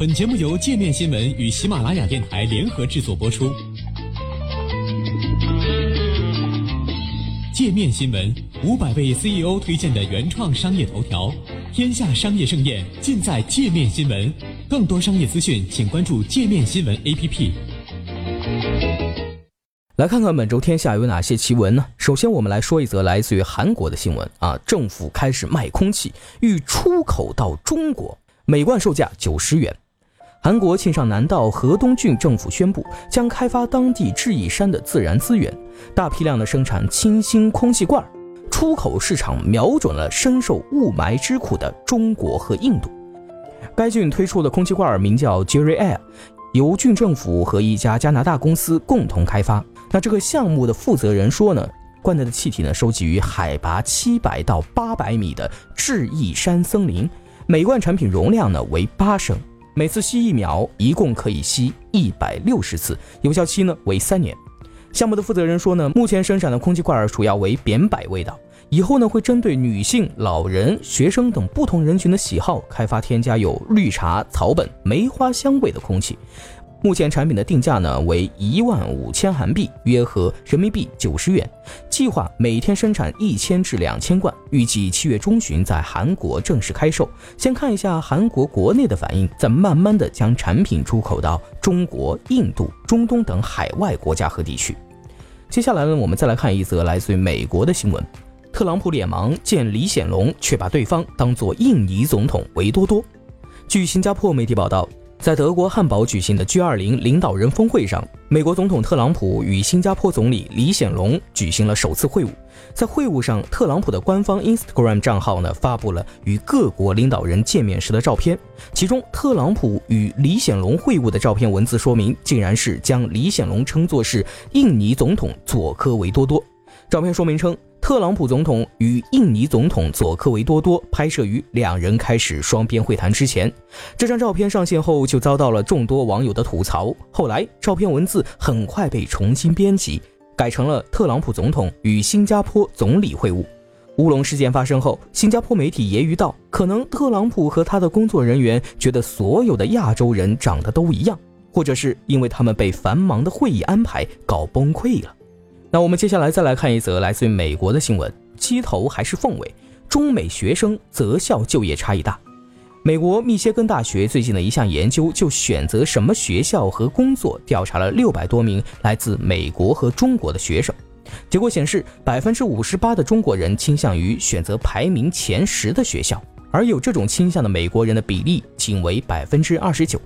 本节目由界面新闻与喜马拉雅电台联合制作播出。界面新闻五百位 CEO 推荐的原创商业头条，天下商业盛宴尽在界面新闻。更多商业资讯，请关注界面新闻 APP。来看看本周天下有哪些奇闻呢？首先，我们来说一则来自于韩国的新闻啊，政府开始卖空气，欲出口到中国，每罐售价九十元。韩国庆尚南道河东郡政府宣布，将开发当地智异山的自然资源，大批量的生产清新空气罐，出口市场瞄准了深受雾霾之苦的中国和印度。该郡推出的空气罐名叫 Jerry Air，由郡政府和一家加拿大公司共同开发。那这个项目的负责人说呢，罐内的气体呢收集于海拔七百到八百米的智异山森林，每罐产品容量呢为八升。每次吸一秒，一共可以吸一百六十次，有效期呢为三年。项目的负责人说呢，目前生产的空气罐儿主要为扁柏味道，以后呢会针对女性、老人、学生等不同人群的喜好，开发添加有绿茶、草本、梅花香味的空气。目前产品的定价呢为一万五千韩币，约合人民币九十元。计划每天生产一千至两千罐，预计七月中旬在韩国正式开售。先看一下韩国国内的反应，再慢慢的将产品出口到中国、印度、中东等海外国家和地区。接下来呢，我们再来看一则来自于美国的新闻：特朗普脸盲见李显龙，却把对方当作印尼总统维多多。据新加坡媒体报道。在德国汉堡举行的 G20 领导人峰会上，美国总统特朗普与新加坡总理李显龙举行了首次会晤。在会晤上，特朗普的官方 Instagram 账号呢发布了与各国领导人见面时的照片，其中特朗普与李显龙会晤的照片文字说明，竟然是将李显龙称作是印尼总统佐科维多多。照片说明称。特朗普总统与印尼总统佐科维多多拍摄于两人开始双边会谈之前。这张照片上线后就遭到了众多网友的吐槽。后来，照片文字很快被重新编辑，改成了特朗普总统与新加坡总理会晤。乌龙事件发生后，新加坡媒体揶揄道：“可能特朗普和他的工作人员觉得所有的亚洲人长得都一样，或者是因为他们被繁忙的会议安排搞崩溃了。”那我们接下来再来看一则来自于美国的新闻：鸡头还是凤尾？中美学生择校就业差异大。美国密歇根大学最近的一项研究就选择什么学校和工作调查了六百多名来自美国和中国的学生，结果显示，百分之五十八的中国人倾向于选择排名前十的学校，而有这种倾向的美国人的比例仅为百分之二十九。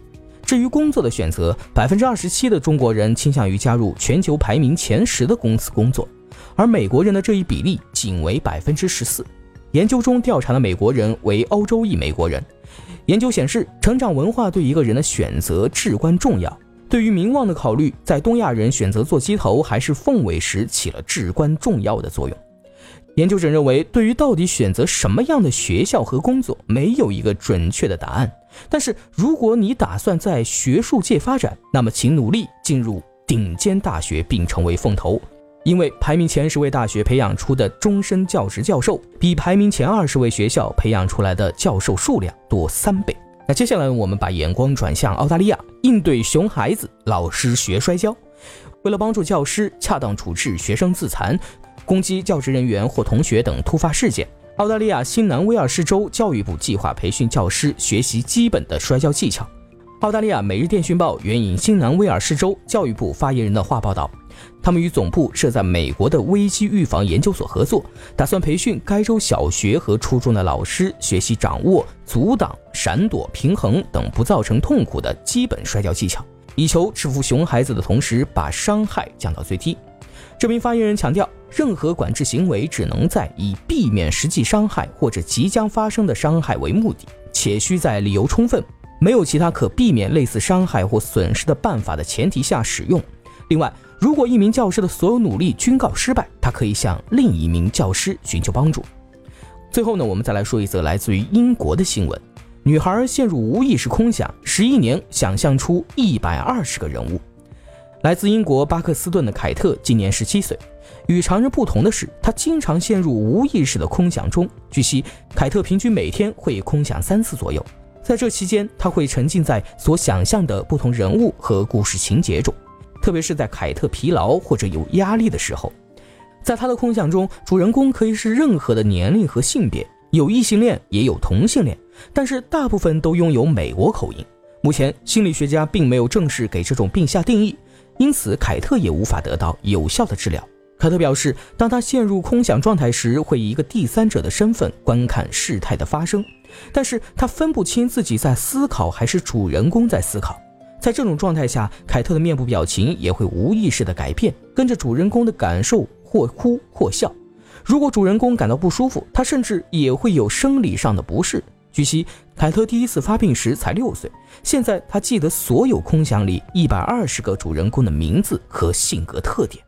至于工作的选择，百分之二十七的中国人倾向于加入全球排名前十的公司工作，而美国人的这一比例仅为百分之十四。研究中调查的美国人为欧洲裔美国人。研究显示，成长文化对一个人的选择至关重要。对于名望的考虑，在东亚人选择做鸡头还是凤尾时起了至关重要的作用。研究者认为，对于到底选择什么样的学校和工作，没有一个准确的答案。但是，如果你打算在学术界发展，那么请努力进入顶尖大学并成为凤头，因为排名前十位大学培养出的终身教职教授，比排名前二十位学校培养出来的教授数量多三倍。那接下来，我们把眼光转向澳大利亚，应对熊孩子老师学摔跤，为了帮助教师恰当处置学生自残、攻击教职人员或同学等突发事件。澳大利亚新南威尔士州教育部计划培训教师学习基本的摔跤技巧。澳大利亚《每日电讯报》援引新南威尔士州教育部发言人的话报道，他们与总部设在美国的危机预防研究所合作，打算培训该州小学和初中的老师学习掌握阻挡、闪躲、平衡等不造成痛苦的基本摔跤技巧，以求制服熊孩子的同时把伤害降到最低。这名发言人强调。任何管制行为只能在以避免实际伤害或者即将发生的伤害为目的，且需在理由充分、没有其他可避免类似伤害或损失的办法的前提下使用。另外，如果一名教师的所有努力均告失败，他可以向另一名教师寻求帮助。最后呢，我们再来说一则来自于英国的新闻：女孩陷入无意识空想，十一年想象出一百二十个人物。来自英国巴克斯顿的凯特今年十七岁，与常人不同的是，他经常陷入无意识的空想中。据悉，凯特平均每天会空想三次左右。在这期间，他会沉浸在所想象的不同人物和故事情节中，特别是在凯特疲劳或者有压力的时候。在他的空想中，主人公可以是任何的年龄和性别，有异性恋也有同性恋，但是大部分都拥有美国口音。目前，心理学家并没有正式给这种病下定义，因此凯特也无法得到有效的治疗。凯特表示，当他陷入空想状态时，会以一个第三者的身份观看事态的发生，但是他分不清自己在思考还是主人公在思考。在这种状态下，凯特的面部表情也会无意识的改变，跟着主人公的感受。或哭或笑，如果主人公感到不舒服，他甚至也会有生理上的不适。据悉，凯特第一次发病时才六岁，现在他记得所有空想里一百二十个主人公的名字和性格特点。